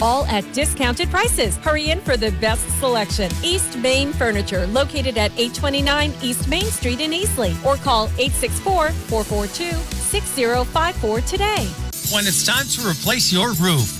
all at discounted prices. Hurry in for the best selection. East Main Furniture, located at 829 East Main Street in Easley, or call 864-442-6054 today. When it's time to replace your roof,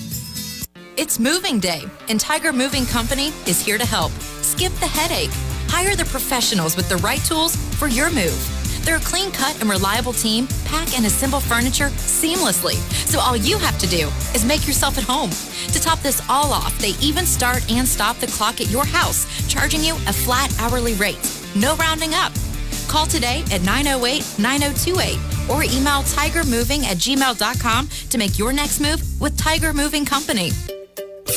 It's moving day, and Tiger Moving Company is here to help. Skip the headache. Hire the professionals with the right tools for your move. They're a clean cut and reliable team, pack and assemble furniture seamlessly. So all you have to do is make yourself at home. To top this all off, they even start and stop the clock at your house, charging you a flat hourly rate. No rounding up. Call today at 908 9028 or email tigermoving at gmail.com to make your next move with Tiger Moving Company.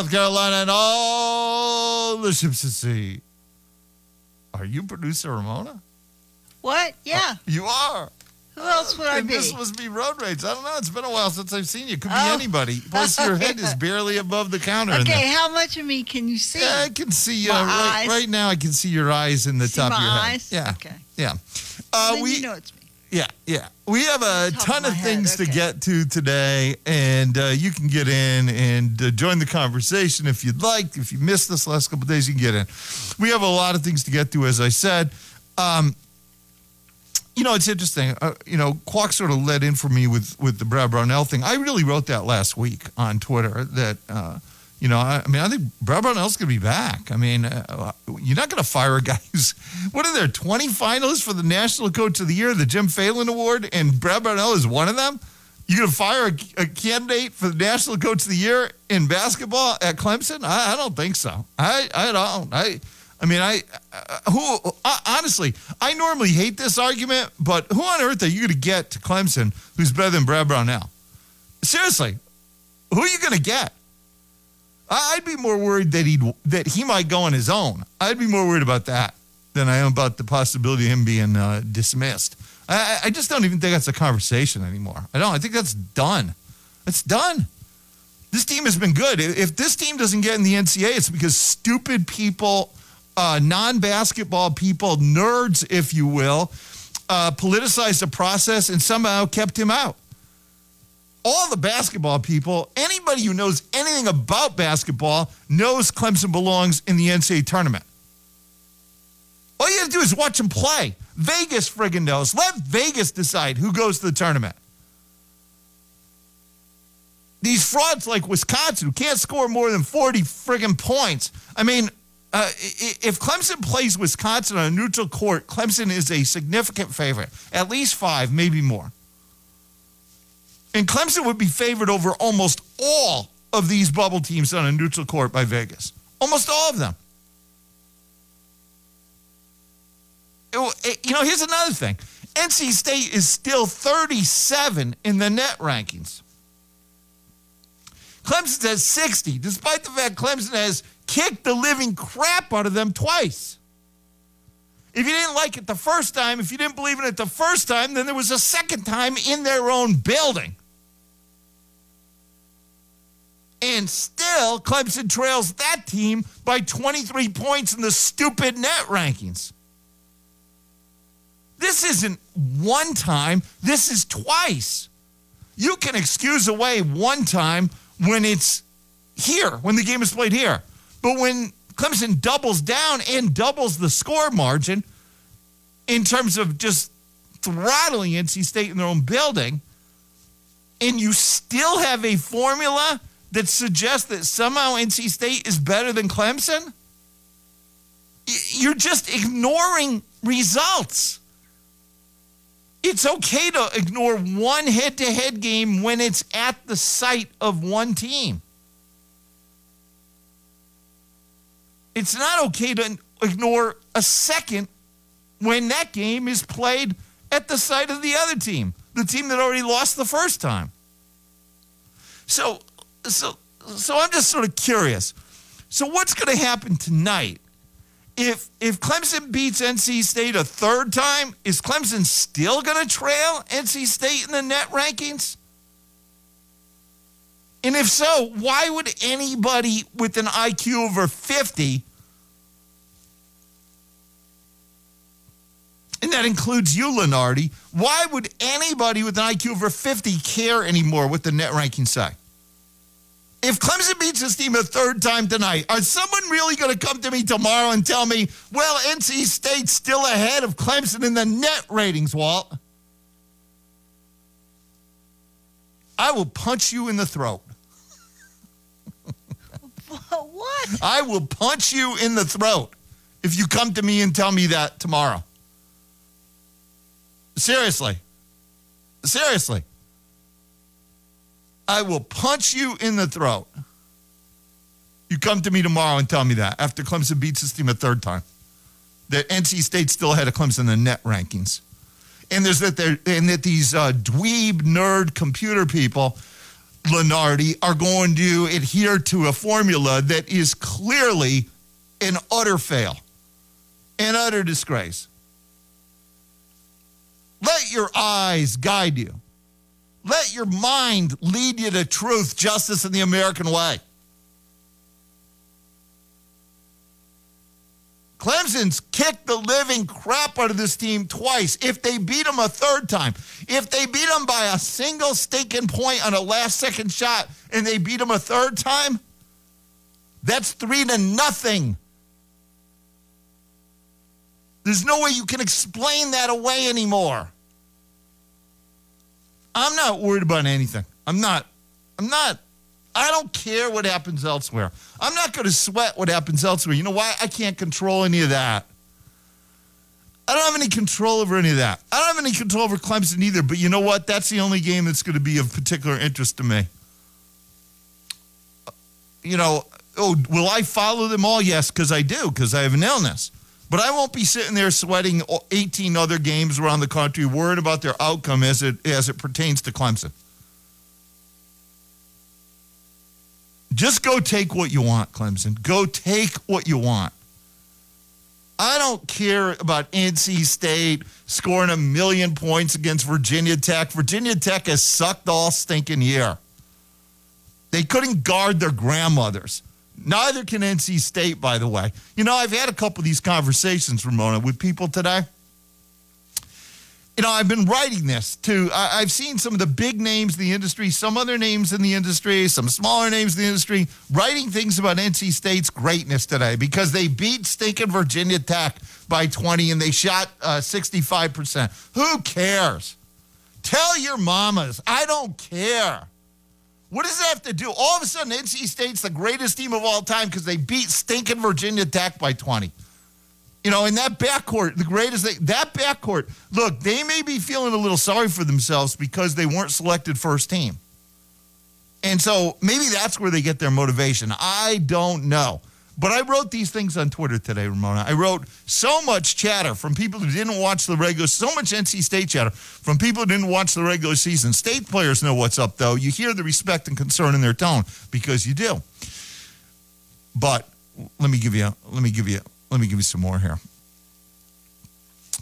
South Carolina and all the ships at sea? Are you producer Ramona? What? Yeah. You are. Who else would I and be? this must be road rage. I don't know. It's been a while since I've seen you. Could be Oh. anybody. Plus, your head is barely above the counter. Okay, how much of me can you see? Yeah, I can see uh, right, right now. I can see your eyes in the See top of your head. eyes? Yeah. Okay. Yeah. Uh, we you know it's me. Yeah, yeah. We have a Top of ton of head, things to get to today, and uh, you can get in and uh, join the conversation if you'd like. If you missed this last couple of days, you can get in. We have a lot of things to get to, as I said. Um, you know, it's interesting. Uh, you know, Quack sort of led in for me with with the Brad Brownell thing. I really wrote that last week on Twitter that. You know, I, I mean, I think Brad Brownell's going to be back. I mean, uh, you're not going to fire a guy who's, what are there, 20 finalists for the National Coach of the Year, the Jim Phelan Award, and Brad Brownell is one of them? You're going to fire a, a candidate for the National Coach of the Year in basketball at Clemson? I, I don't think so. I, I don't. I, I mean, I uh, who uh, honestly, I normally hate this argument, but who on earth are you going to get to Clemson who's better than Brad Brownell? Seriously, who are you going to get? I'd be more worried that he would that he might go on his own. I'd be more worried about that than I am about the possibility of him being uh, dismissed. I, I- just don't even think that's a conversation anymore. I don't. I think that's done. It's done. This team has been good. If this team doesn't get in the NCAA, it's because stupid people, uh, non basketball people, nerds, if you will, uh, politicized the process and somehow kept him out. All the basketball people, anybody who knows anything about basketball, knows Clemson belongs in the NCAA tournament. All you have to do is watch them play. Vegas friggin' knows. Let Vegas decide who goes to the tournament these frauds like Wisconsin who can't score more than 40 friggin' points. I mean, uh, if Clemson plays Wisconsin on a neutral court, Clemson is a significant favorite, at least five, maybe more. And Clemson would be favored over almost all of these bubble teams on a neutral court by Vegas. Almost all of them. It- You know, here's another thing NC State is still 37 in the net rankings. Clemson has 60, despite the fact Clemson has kicked the living crap out of them twice. If you didn't like it the first time, if you didn't believe in it the first time, then there was a second time in their own building. And still, Clemson trails that team by 23 points in the stupid net rankings. This isn't one time, this is twice. You can excuse away one time when it's here, when the game is played here. But when Clemson doubles down and doubles the score margin in terms of just throttling NC State in their own building, and you still have a formula that suggests that somehow NC State is better than Clemson, you're just ignoring results. It's okay to ignore one head to head game when it's at the site of one team. It's not okay to ignore a second when that game is played at the site of the other team, the team that already lost the first time. So, so, so I'm just sort of curious. So, what's going to happen tonight? if if Clemson beats NC State a third time, is Clemson still going to trail NC State in the net rankings? And if so, why would anybody with an IQ over 50, and that includes you, Lenardi, why would anybody with an IQ over 50 care anymore what the net rankings say? If Clemson beats this team a third time tonight, are someone really going to come to me tomorrow and tell me, well, NC State's still ahead of Clemson in the net ratings, Walt? I will punch you in the throat. what? I will punch you in the throat if you come to me and tell me that tomorrow. Seriously. Seriously. I will punch you in the throat. You come to me tomorrow and tell me that after Clemson beats this team a third time. That NC State still ahead of Clemson in the net rankings. And there's that and that these uh, dweeb nerd computer people, Lenardi, are going to adhere to a formula that is clearly an utter fail, an utter disgrace. Let your eyes guide you. Let your mind lead you to truth, justice, and the American way. Clemson's kicked the living crap out of this team twice. If they beat them a third time, if they beat them by a single stinking point on a last second shot and they beat them a third time, that's three to nothing. There's no way you can explain that away anymore. I'm not worried about anything. I'm not. I'm not. I don't care what happens elsewhere. I'm not going to sweat what happens elsewhere. You know why? I can't control any of that. I don't have any control over any of that. I don't have any control over Clemson either. But you know what? That's the only game that's going to be of particular interest to me. You know, oh, will I follow them all? Yes, because I do, because I have an illness. But I won't be sitting there sweating 18 other games around the country, worried about their outcome as it as it pertains to Clemson. Just go take what you want, Clemson. Go take what you want. I don't care about NC State scoring a million points against Virginia Tech. Virginia Tech has sucked all stinking year. They couldn't guard their grandmothers. Neither can NC State, by the way. You know, I've had a couple of these conversations, Ramona, with people today. You know, I've been writing this too. I, I've seen some of the big names in the industry, some other names in the industry, some smaller names in the industry, writing things about NC State's greatness today because they beat stinking Virginia Tech by 20 and they shot uh, 65%. Who cares? Tell your mamas, I don't care. What does that have to do? All of a sudden, NC State's the greatest team of all time because they beat stinking Virginia Tech by 20. You know, in that backcourt, the greatest thing, that backcourt, look, they may be feeling a little sorry for themselves because they weren't selected first team. And so maybe that's where they get their motivation. I don't know. But I wrote these things on Twitter today, Ramona. I wrote so much chatter from people who didn't watch the regular, so much NC State chatter from people who didn't watch the regular season. State players know what's up, though. You hear the respect and concern in their tone because you do. But let me give you, let me give you, let me give you some more here.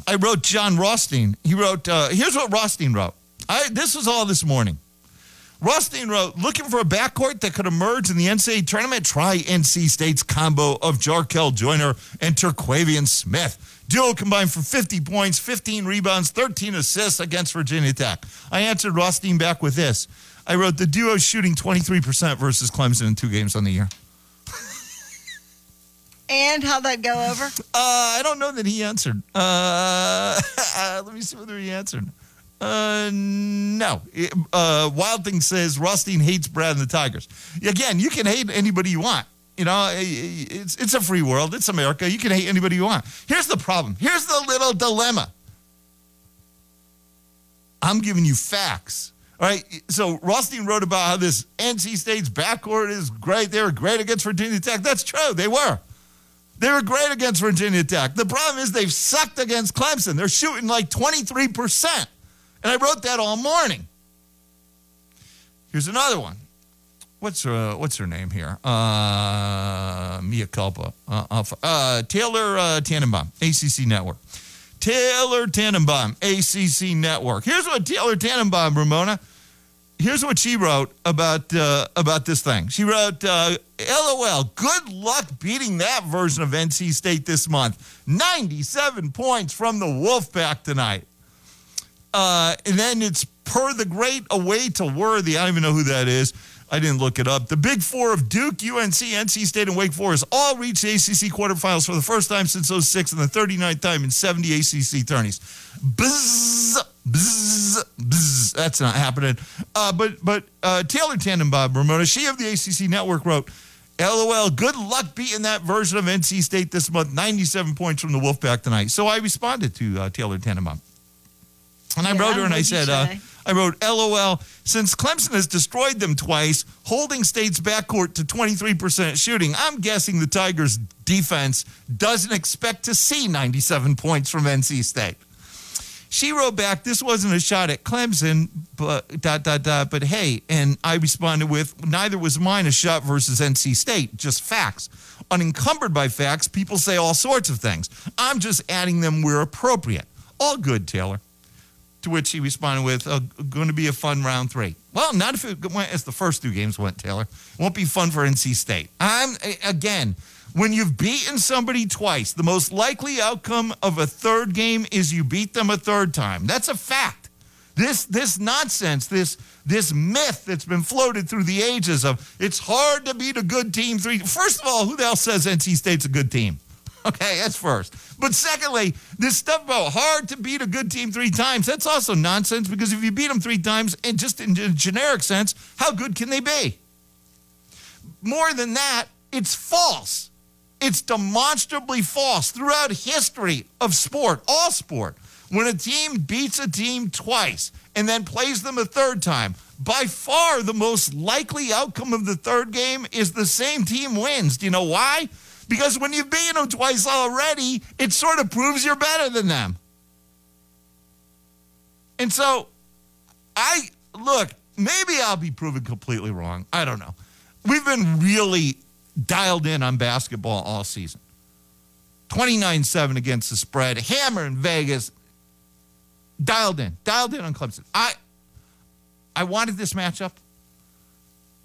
I wrote Jon Rothstein. He wrote, uh, here's what Rothstein wrote. I, this was all this morning. Rothstein wrote, looking for a backcourt that could emerge in the NCAA tournament? Try NC State's combo of Jarkel Joiner and Terquavian Smith. Duo combined for 50 points, 15 rebounds, 13 assists against Virginia Tech. I answered Rothstein back with this. I wrote, the duo shooting 23% versus Clemson in two games on the year. And how'd that go over? Uh, I don't know that he answered. Uh, let me see whether he answered. Uh, no. Uh, Wild Thing says Rothstein hates Brad and the Tigers. Again, you can hate anybody you want. You know, it's it's a free world. It's America. You can hate anybody you want. Here's the problem. Here's the little dilemma. I'm giving you facts. All right. So Rothstein wrote about how this NC State's backcourt is great. They were great against Virginia Tech. That's true. They were. They were great against Virginia Tech. The problem is they've sucked against Clemson. They're shooting like 23%. And I wrote that all morning. Here's another one. What's her, what's her name here? Uh, Mia Culpa. Uh, uh, uh, Taylor uh, Tannenbaum, ACC Network. Taylor Tannenbaum, ACC Network. Here's what Taylor Tannenbaum, Ramona, here's what she wrote about uh, about this thing. She wrote, uh, "LOL, good luck beating that version of NC State this month. 97 points from the Wolfpack tonight." Uh, and then it's per the great away to Worthy. I don't even know who that is. I didn't look it up. The big four of Duke, UNC, NC State, and Wake Forest all reached the ACC quarterfinals for the first time since 06 and the 39th time in 70 ACC tourneys. Buzz, buzz, buzz. That's not happening. Uh, but but uh, Taylor Tannenbaum, Ramona, she of the ACC network wrote, LOL, good luck beating that version of NC State this month. 97 points from the Wolfpack tonight. So I responded to uh, Taylor Tannenbaum. And I wrote her and I said, uh. I wrote, LOL, since Clemson has destroyed them twice, holding State's backcourt to 23% shooting, I'm guessing the Tigers' defense doesn't expect to see 97 points from NC State. She wrote back, this wasn't a shot at Clemson, but dot, dot, dot, but hey. And I responded with, neither was mine a shot versus NC State, just facts. Unencumbered by facts, people say all sorts of things. I'm just adding them where appropriate. All good, Taylor. To which he responded with, uh, going to be a fun round three. Well, not if it went as the first two games went, Taylor. Won't be fun for NC State. I'm, again, when you've beaten somebody twice, the most likely outcome of a third game is you beat them a third time. That's a fact. This this nonsense, this this myth that's been floated through the ages of it's hard to beat a good team three. First of all, who the hell says NC State's a good team? Okay, that's first. But secondly, this stuff about hard to beat a good team three times, that's also nonsense because if you beat them three times, and just in a generic sense, how good can they be? More than that, it's false. It's demonstrably false throughout history of sport, all sport. When a team beats a team twice and then plays them a third time, by far the most likely outcome of the third game is the same team wins. Do you know why? Because when you've beaten them twice already, it sort of proves you're better than them. And so I look, maybe I'll be proven completely wrong. I don't know. We've been really dialed in on basketball all season. 29 7 against the spread, hammer in Vegas. Dialed in, dialed in on Clemson. I I wanted this matchup.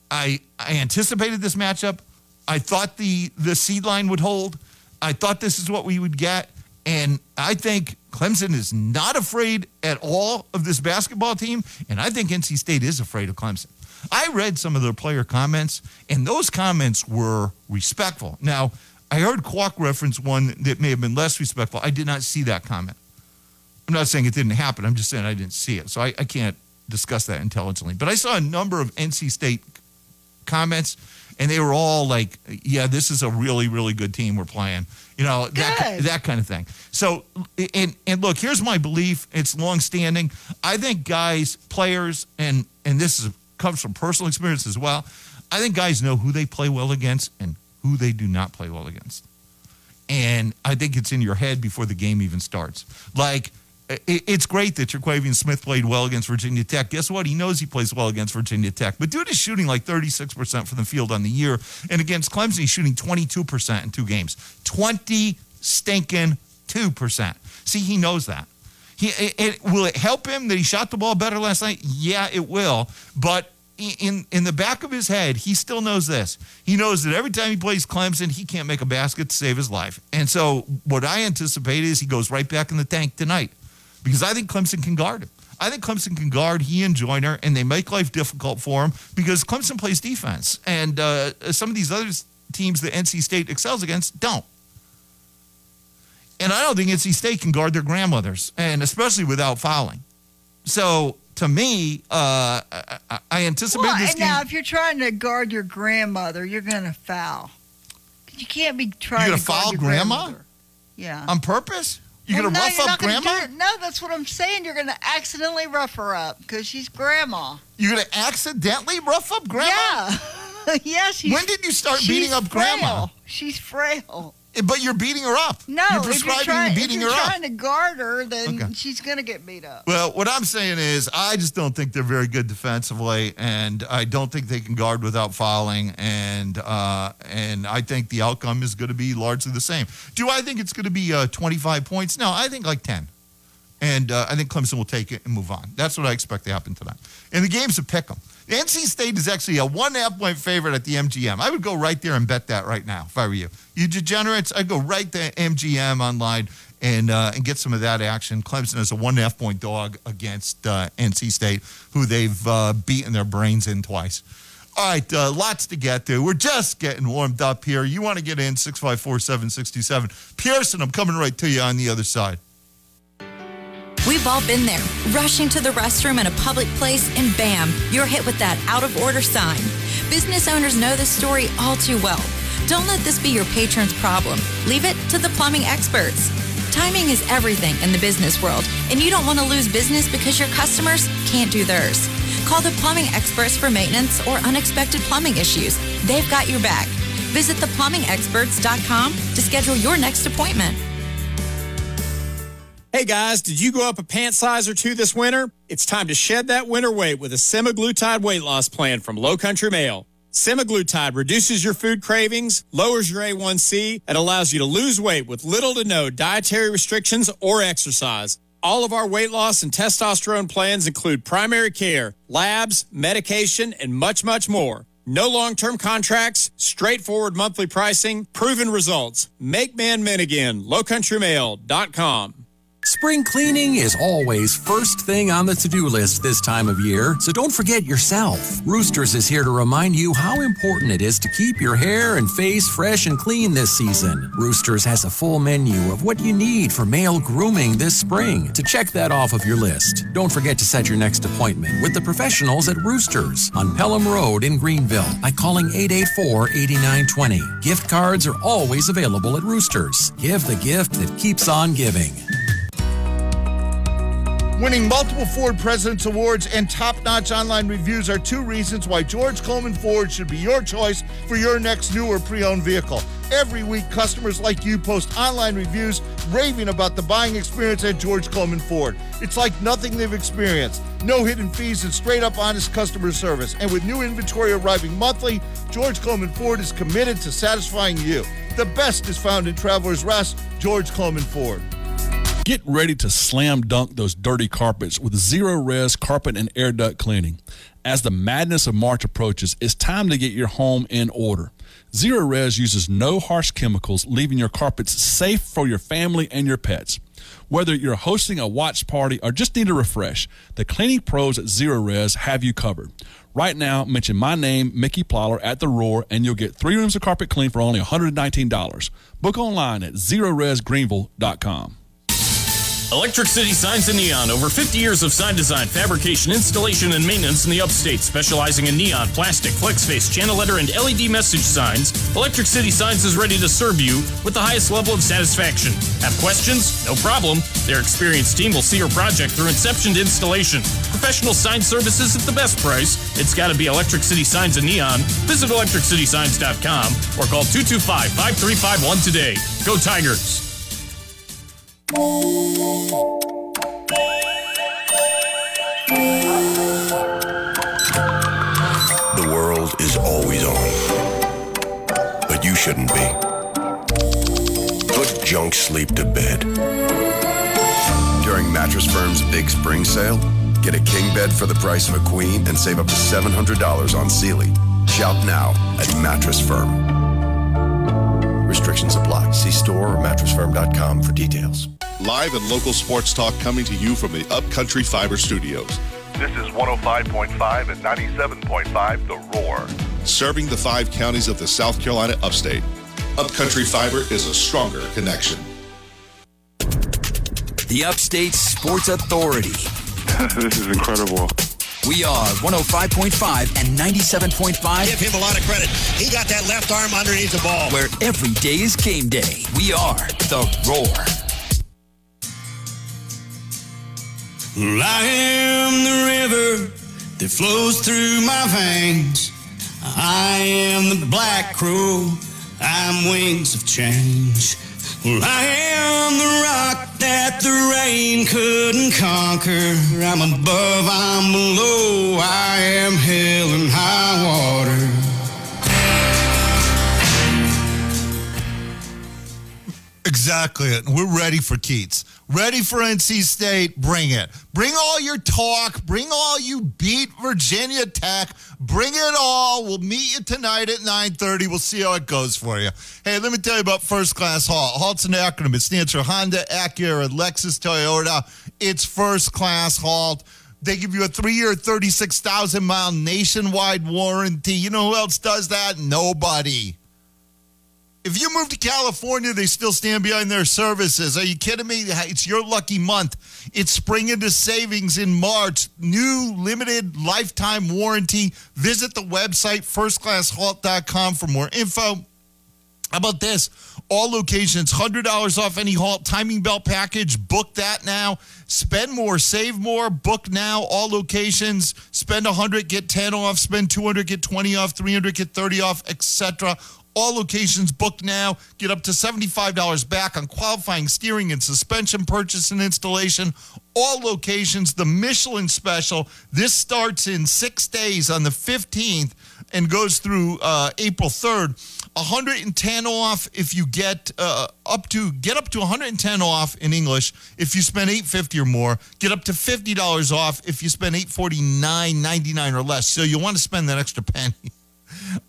I I anticipated this matchup. I thought the the seed line would hold. I thought this is what we would get. And I think Clemson is not afraid at all of this basketball team. And I think NC State is afraid of Clemson. I read some of their player comments, and those comments were respectful. Now, I heard Quack reference one that may have been less respectful. I did not see that comment. I'm not saying it didn't happen. I'm just saying I didn't see it. So I, I can't discuss that intelligently. But I saw a number of NC State comments, and they were all like, "Yeah, this is a really, really good team we're playing." You know that Good. that kind of thing. So, and and look, here's my belief. It's longstanding. I think guys, players, and and this is comes from personal experience as well. I think guys know who they play well against and who they do not play well against. And I think it's in your head before the game even starts. Like, it's great that Jaquavian Smith played well against Virginia Tech. Guess what? He knows he plays well against Virginia Tech. But dude is shooting like 36% from the field on the year. And against Clemson, he's shooting 22% in two games. 20 stinking 2%. See, he knows that. He, it, it- will it help him that he shot the ball better last night? Yeah, it will. But in in the back of his head, he still knows this. He knows that every time he plays Clemson, he can't make a basket to save his life. And so, what I anticipate is he goes right back in the tank tonight, because I think Clemson can guard him. I think Clemson can guard he and Joiner, and they make life difficult for him because Clemson plays defense, and uh, some of these other teams that NC State excels against don't. And I don't think NC State can guard their grandmothers, and especially without fouling. So to me, uh, I, I- anticipate Well, this and game. now if you're trying to guard your grandmother, you're going to foul. You can't be trying to foul grandma? Yeah. on purpose? You're Well, gonna no, rough you're up grandma? No, that's what I'm saying. You're going to accidentally rough her up because she's grandma. You're gonna accidentally rough up grandma? Yeah. yeah, she's. When did you start beating up grandma? frail. She's frail. But you're beating her up. No, you're if you're, prescribing trying, if beating you're her up. trying to guard her, then Okay. she's going to get beat up. Well, what I'm saying is, I just don't think they're very good defensively, and I don't think they can guard without fouling, and uh, and I think the outcome is going to be largely the same. Do I think it's going to be uh, 25 points? No, I think like 10, and uh, I think Clemson will take it and move on. That's what I expect to happen tonight. And the game's a pick 'em. NC State is actually a one half point favorite at the MGM. I would go right there and bet that right now if I were you. You degenerates, I'd go right to MGM online and uh, and get some of that action. Clemson is a one half point dog against uh, NC State, who they've uh, beaten their brains in twice. All right, uh, lots to get to. We're just getting warmed up here. You want to get in 654 767. Pearson, I'm coming right to you on the other side. We've all been there, rushing to the restroom in a public place, and bam, you're hit with that out of order sign. Business owners know this story all too well. Don't let this be your patron's problem. Leave it to the plumbing experts. Timing is everything in the business world, and you don't want to lose business because your customers can't do theirs. Call the plumbing experts for maintenance or unexpected plumbing issues. They've got your back. Visit theplumbingexperts.com to schedule your next appointment. Hey guys, did you go up a pant size or two this winter? It's time to shed that winter weight with a semaglutide weight loss plan from Low Country Male. Semaglutide reduces your food cravings, lowers your A1C, and allows you to lose weight with little to no dietary restrictions or exercise. All of our weight loss and testosterone plans include primary care, labs, medication, and much, much more. No long term contracts, straightforward monthly pricing, proven results. Make man men again. LowCountryMale.com. Spring cleaning is always first thing on the to do list this time of year, so don't forget yourself. Roosters is here to remind you how important it is to keep your hair and face fresh and clean this season. Roosters has a full menu of what you need for male grooming this spring. To check that off of your list, don't forget to set your next appointment with the professionals at Roosters on Pelham Road in Greenville by calling 884 8920. Gift cards are always available at Roosters. Give the gift that keeps on giving. Winning multiple Ford President's Awards and top notch online reviews are two reasons why George Coleman Ford should be your choice for your next new or pre owned vehicle. Every week, customers like you post online reviews raving about the buying experience at George Coleman Ford. It's like nothing they've experienced. No hidden fees and straight up honest customer service. And with new inventory arriving monthly, George Coleman Ford is committed to satisfying you. The best is found in Traveler's Rest, George Coleman Ford. Get ready to slam dunk those dirty carpets with Zerorez carpet and air duct cleaning. As the madness of March approaches, it's time to get your home in order. Zerorez uses no harsh chemicals, leaving your carpets safe for your family and your pets. Whether you're hosting a watch party or just need a refresh, the cleaning pros at Zerorez have you covered. Right now, mention my name, Mickey Plyler, at The Roar, and you'll get three rooms of carpet clean for only $119. Book online at ZerorezGreenville.com. Electric City Signs and Neon. Over 50 years of sign design, fabrication, installation, and maintenance in the upstate. Specializing in neon, plastic, flex face, channel letter, and LED message signs, Electric City Signs is ready to serve you with the highest level of satisfaction. Have questions? No problem. Their experienced team will see your project through inception to installation. Professional sign services at the best price. It's got to be Electric City Signs and Neon. Visit electriccitysigns.com or call 225 5351 today. Go Tigers! The world is always on. But you shouldn't be. Put junk sleep to bed. During Mattress Firm's big spring sale, get a king bed for the price of a queen and save up to $700 on Sealy. Shop now at Mattress Firm. Restrictions apply. See store or mattressfirm.com for details. Live and local sports talk coming to you from the Upcountry Fiber Studios. This is 105.5 and 97.5 The Roar. Serving the five counties of the South Carolina upstate. Upcountry Fiber is a stronger connection. The Upstate Sports Authority. this is incredible. We are 105.5 and 97.5. Give him a lot of credit. He got that left arm underneath the ball. Where every day is game day. We are the Roar. Well, I am the river that flows through my veins. I am the black crow. I'm wings of change. Well, I am the rock that the rain couldn't conquer. I'm above, I'm below. I am hell and high water. Exactly it. We're ready for Keats. Ready for NC State? Bring it. Bring all your talk. Bring all you beat Virginia Tech. Bring it all. We'll meet you tonight at 9.30. We'll see how it goes for you. Hey, let me tell you about First Class Halt. Halt's an acronym. It stands for Honda, Acura, Lexus, Toyota. It's First Class Halt. They give you a three-year, 36,000-mile nationwide warranty. You know who else does that? Nobody. If you move to California, they still stand behind their services. Are you kidding me? It's your lucky month. It's spring into savings in March. New limited lifetime warranty. Visit the website firstclasshalt.com for more info. How about this? All locations, $100 off any halt timing belt package. Book that now. Spend more, save more. Book now. All locations. Spend 100, get 10 off. Spend 200, get 20 off. 300, get 30 off, etc. All locations booked now. Get up to $75 back on qualifying steering and suspension purchase and installation. All locations, the Michelin special. This starts in six days on the 15th and goes through uh, April 3rd. 110 off if you get uh, up to get up to 110 off in English if you spend 850 or more. Get up to $50 off if you spend 849.99 or less. So you want to spend that extra penny.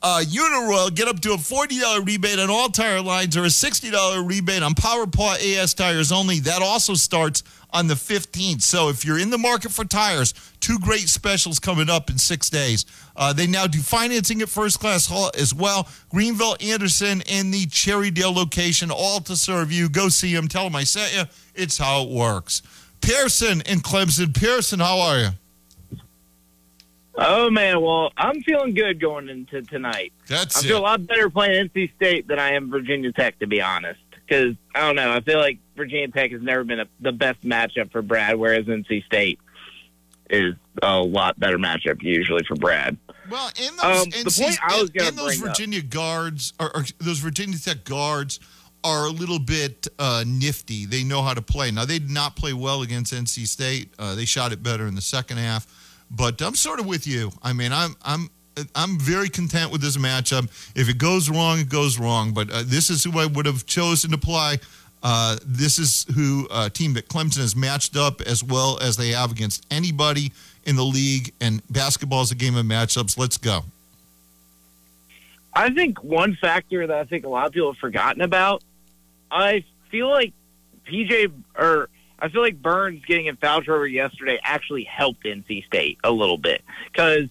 Uh, Uniroyal, get up to a $40 rebate on all tire lines or a $60 rebate on Power Paw AS tires only. That also starts on the 15th. So if you're in the market for tires, two great specials coming up in six days. Uh, they now do financing at First Class Halt as well. Greenville, Anderson, and the Cherrydale location, all to serve you. Go see them. Tell them I sent you. It's how it works. Pearson and Clemson. Pearson, how are you? Oh man, well, I'm feeling good going into tonight. That's I feel a lot better playing NC State than I am Virginia Tech, to be honest. because I don't know. I feel like Virginia Tech has never been a, the best matchup for Brad, whereas NC State is a lot better matchup usually for Brad. Well, in those, Um, NC point I was in- in those bring up- Virginia guards, or, or those Virginia Tech guards, are a little bit uh, nifty. They know how to play. Now they did not play well against NC State. Uh, they shot it better in the second half. But I'm sort of with you. I mean, I'm I'm I'm very content with this matchup. If it goes wrong, it goes wrong. But uh, this is who I would have chosen to play. Uh, this is who uh, team that Clemson has matched up as well as they have against anybody in the league. And basketball is a game of matchups. Let's go. I think one factor that I think a lot of people have forgotten about, I feel like PJ or I feel like Burns getting in foul trouble yesterday actually helped NC State a little bit because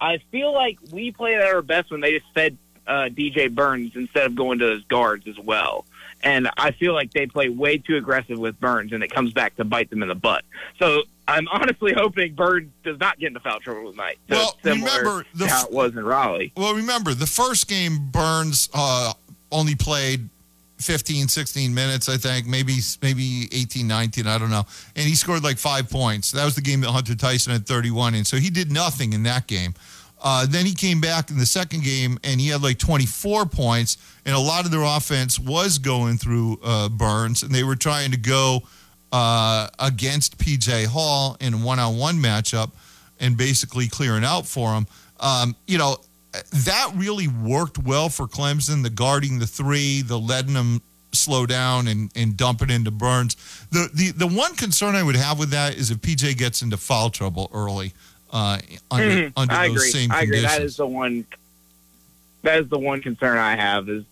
I feel like we played at our best when they just fed uh, DJ Burns instead of going to his guards as well. And I feel like they play way too aggressive with Burns, and it comes back to bite them in the butt. So I'm honestly hoping Burns does not get into foul trouble tonight. So Well, remember the how it was in Raleigh. Well, remember the first game, Burns uh, only played 15, 16 minutes, I think, maybe maybe 18, 19, I don't know. And he scored like five points. That was the game that Hunter Tyson had 31 in. So he did nothing in that game. Uh, then he came back in the second game and he had like 24 points. And a lot of their offense was going through uh, Burns, and they were trying to go uh, against PJ Hall in a one on one matchup and basically clearing out for him. Um, you know, that really worked well for Clemson, the guarding the three, the letting them slow down and, and dump it into Burns. The, the the one concern I would have with that is if PJ gets into foul trouble early uh, under, Mhm. under I those agree. same I agree. That is the one. That is the one concern I have is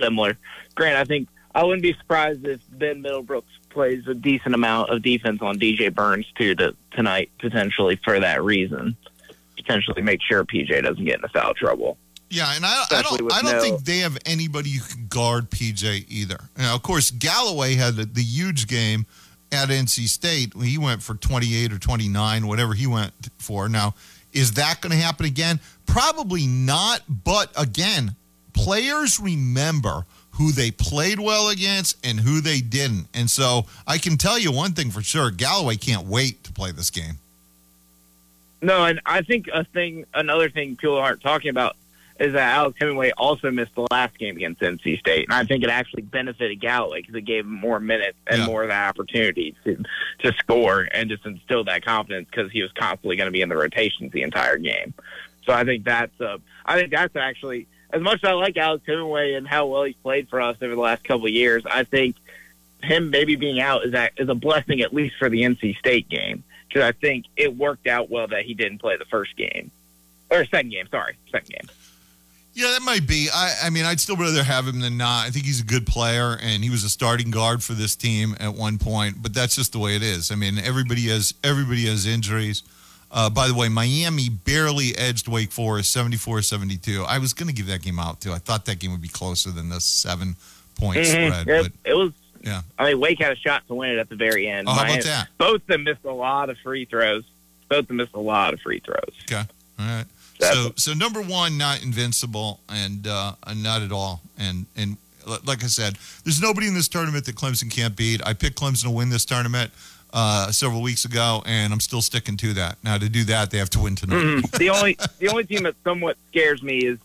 similar. Grant, I think I wouldn't be surprised if Ben Middlebrooks plays a decent amount of defense on DJ Burns too to, tonight, potentially for that reason. Potentially make sure PJ doesn't get into foul trouble. Yeah, and I, I don't, I don't no- think they have anybody who can guard PJ either. Now, of course, Galloway had the, the huge game at NC State. He went for 28 or 29, whatever he went for. Now, is that going to happen again? Probably not. But again, players remember who they played well against and who they didn't. And so I can tell you one thing for sure: Galloway can't wait to play this game. No, and I think a thing, another thing people aren't talking about is that Alex Hemenway also missed the last game against NC State, and I think it actually benefited Galloway because it gave him more minutes and Yeah. more of that opportunity to to score and just instill that confidence because he was constantly going to be in the rotations the entire game. So I think that's uh, I think that's actually as much as I like Alex Hemenway and how well he's played for us over the last couple of years. I think him maybe being out is that is a blessing at least for the NC State game because I think it worked out well that he didn't play the first game or second game. Sorry, second game. Yeah, that might be. I, I mean, I'd still rather have him than not. I think he's a good player, and he was a starting guard for this team at one point. But that's just the way it is. I mean, everybody has everybody has injuries. Uh, by the way, Miami barely edged Wake Forest 74-72. I was going to give that game out too. I thought that game would be closer than the seven point Mhm. spread. It, But it was. Yeah, I mean, Wake had a shot to win it at the very end. Oh, how about that? Both of them missed a lot of free throws. Both of them missed a lot of free throws. Okay. All right. So so number one, not invincible, and uh, not at all. And and like I said, there's nobody in this tournament that Clemson can't beat. I picked Clemson to win this tournament uh, several weeks ago, and I'm still sticking to that. Now to do that, they have to win tonight. Mhm. the only the only team that somewhat scares me is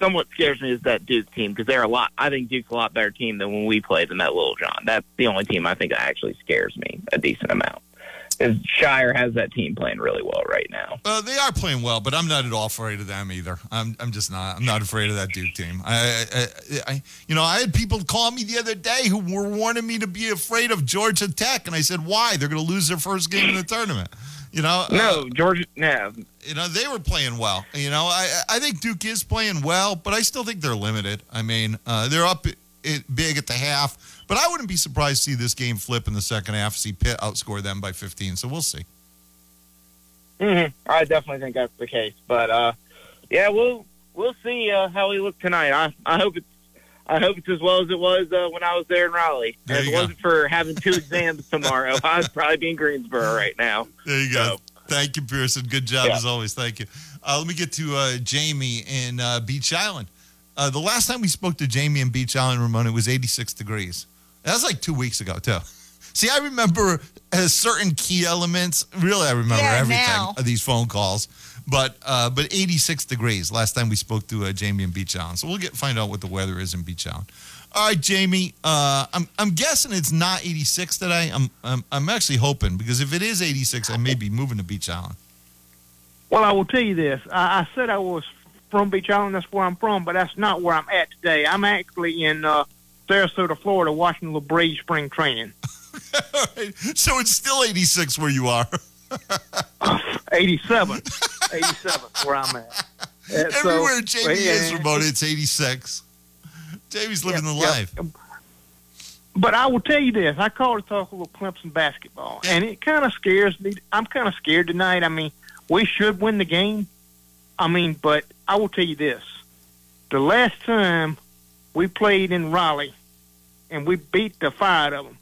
somewhat scares me is that Duke team because they're a lot. I think Duke's a lot better team than when we played them at Littlejohn. That's the only team I think that actually scares me a decent amount. Is Scheyer has that team playing really well right now. Uh, they are playing well, but I'm not at all afraid of them either. I'm, I'm just not. I'm not afraid of that Duke team. I, I, I, you know, I had people call me the other day who were warning me to be afraid of Georgia Tech, and I said, why? They're going to lose their first game in the tournament. You know, No, Georgia. No, you know they were playing well. You know, I I think Duke is playing well, but I still think they're limited. I mean, uh, they're up it, big at the half, but I wouldn't be surprised to see this game flip in the second half. See Pitt outscore them by 15. So we'll see. hmm I definitely think that's the case. But uh, yeah, we'll we'll see uh, how we look tonight. I I hope it's I hope it's as well as it was uh, when I was there in Raleigh. There if it go. wasn't for having two exams tomorrow, I'd probably be in Greensboro right now. There you go. Thank you, Pearson. Good job Yeah. as always. Thank you. Uh, let me get to uh, Jamie in uh, Beech Island. Uh, the last time we spoke to Jamie in Beech Island, Ramona, it was 86 degrees. That was like two weeks ago too. See, I remember uh, certain key elements. Really, I remember Yeah, everything now. of these phone calls. But uh, but 86 degrees last time we spoke to uh, Jamie in Beech Island. So we'll get find out what the weather is in Beech Island. All right, Jamie. Uh, I'm I'm guessing it's not 86 today. I'm I'm I'm actually hoping because if it is 86, I may be moving to Beech Island. Well, I will tell you this. I, I said I was from Beech Island. That's where I'm from, but that's not where I'm at today. I'm actually in uh, Sarasota, Florida, watching the Breeze spring training. So it's still 86 where you are. 87. 87, where I'm at. So- Everywhere Jamie is, yeah. Ramona, it's 86. Jamie's living the Yeah, yeah. life. But I will tell you this: I called to talk a little Clemson basketball, and it kind of scares me. I'm kind of scared tonight. I mean, we should win the game. I mean, but I will tell you this: the last time we played in Raleigh, and we beat the fire out of them,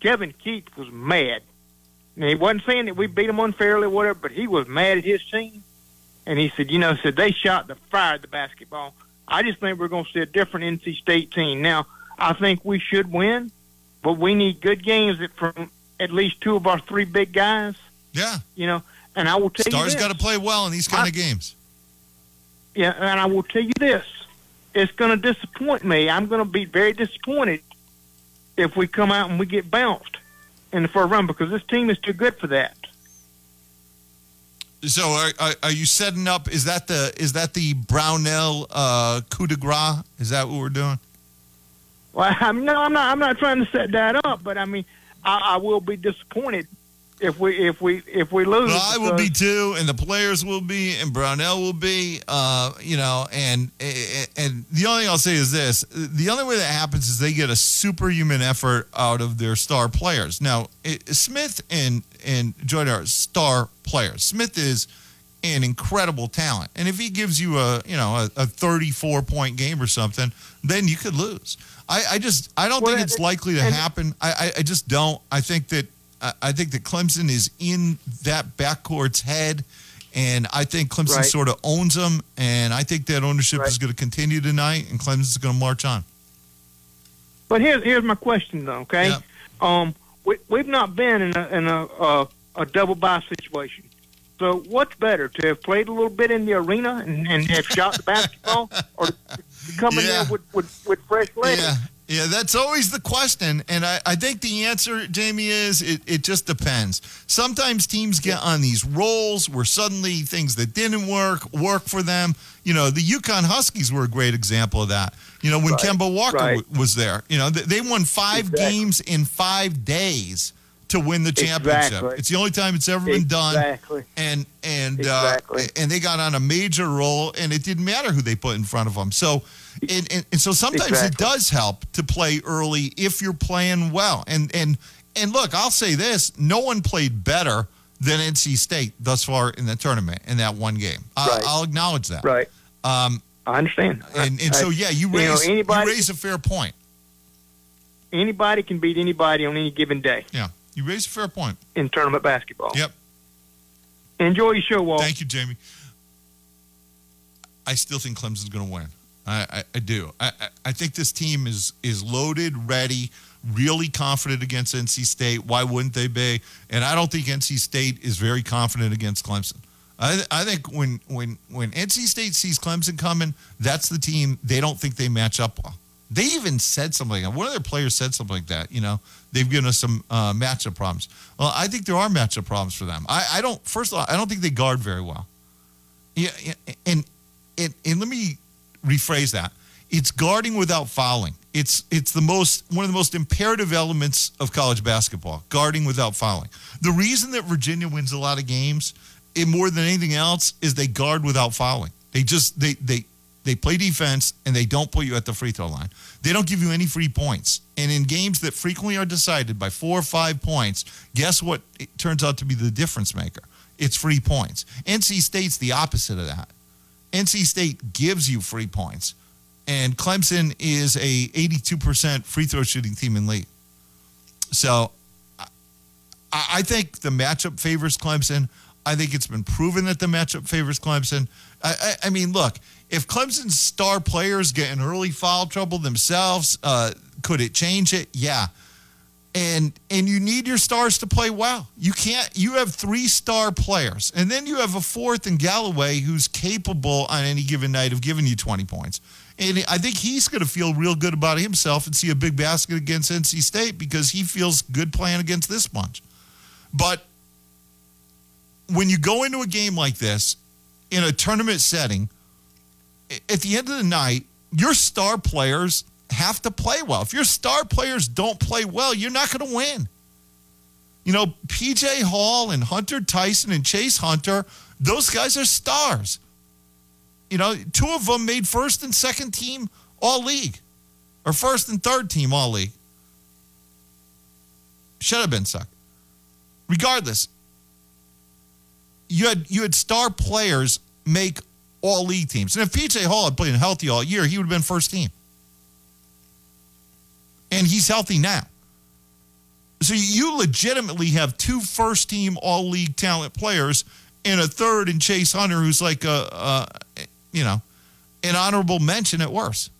Kevin Keatts was mad. And he wasn't saying that we beat him unfairly or whatever, but he was mad at his team. And he said, you know, said they shot the fire at the basketball. I just think we're going to see a different NC State team. Now, I think we should win, but we need good games that- from at least two of our three big guys. Yeah. You know, and I will tell Stars you Stars got to play well in these kind of games. Yeah, and I will tell you this: it's going to disappoint me. I'm going to be very disappointed if we come out and we get bounced in the first round because this team is too good for that. So are, are, are you setting up? Is that the is that the Brownell uh, coup de grace? Is that what we're doing? Well, I'm no, I'm not. I'm not trying to set that up, but I mean, I, I will be disappointed if we if we if we lose. Well, I will be too, and the players will be, and Brownell will be. Uh, you know, and and the only thing I'll say is this: the only way that happens is they get a superhuman effort out of their star players. Now, it, Smith and and Joiner are star players. Smith is an incredible talent, and if he gives you a you know a, a 34 point game or something, then you could lose. I, I just I don't Well, think it's likely to happen. I, I I just don't. I think that I- think that Clemson is in that backcourt's head, and I think Clemson Right. sort of owns them. And I think that ownership is going to continue tonight, and Clemson's going to march on. But here's here's my question though. Okay, um, we we've not been in a in a uh, a double bye situation. So what's better to have played a little bit in the arena and, and have shot the basketball, or to come in Yeah. there with, with, with fresh legs? Yeah, yeah, that's always the question, and I, I think the answer, Jamie, is it, it just depends. Sometimes teams get on these rolls where suddenly things that didn't work work for them. You know, the UConn Huskies were a great example of that. You know, when Right, Kemba Walker right. w- was there, you know, th- they won five Exactly. games in five days to win the championship. Exactly. It's the only time it's ever been done and and Exactly. uh, and they got on a major roll, and it didn't matter who they put in front of them. So, and, and, and so sometimes it does help to play early if you're playing well. And and and look, I'll say this: no one played better than NC State thus far in the tournament in that one game. I, Right. I'll acknowledge that. Right. Um, I understand. and and I- so yeah, you you know, raise you, raise a fair point. Anybody can beat anybody on any given day Yeah, you raise a fair point. in tournament basketball. Yep. Enjoy your show, Walt. Thank you, Jamie. I still think Clemson's going to win. I, I, I do. I, I, think this team is is loaded, ready, really confident against NC State. Why wouldn't they be? And I don't think NC State is very confident against Clemson. I, I think when when when NC State sees Clemson coming, that's the team they don't think they match up well. They even said something. One of their players said something like that. You know, they've given us some uh, matchup problems. Well, I think there are matchup problems for them. I, I don't. First of all, I don't think they guard very well. Yeah, and rephrase that. It's guarding without fouling. It's it's the most one of the most imperative elements of college basketball. Guarding without fouling. The reason that Virginia wins a lot of games, in more than anything else, is they guard without fouling. They just they they they play defense and they don't put you at the free throw line. They don't give you any free points. And in games that frequently are decided by four or five points, guess what? It turns out to be the difference maker. It's free points. NC State's the opposite of that. NC State gives you free points, and Clemson is a 82% free throw shooting team in league. So I, think the matchup favors Clemson. I think it's been proven that the matchup favors Clemson. I, I, I mean, look, if Clemson's star players get in early foul trouble themselves, uh, Could it change it? Yeah. And and you need your stars to play well. You can't you have three star players, and then you have a fourth in Galloway who's capable on any given night of giving you 20 points. And I think he's going to feel real good about himself and see a big basket against NC State because he feels good playing against this bunch. But when you go into a game like this in a tournament setting, at the end of the night, your star players have to play well. If your star players don't play well, you're not going to win. You know, PJ Hall and Hunter Tyson and Chase Hunter, those guys are stars. You know, two of them made first and second team all league, or first and third team all league. Should have been suck. Regardless, you had you had star players make all league teams. And if PJ Hall had played healthy all year, he would have been first team. And he's healthy now. So you legitimately have two first team all league talent players and a third in Chase Hunter, who's like a, a you know, an honorable mention at worst.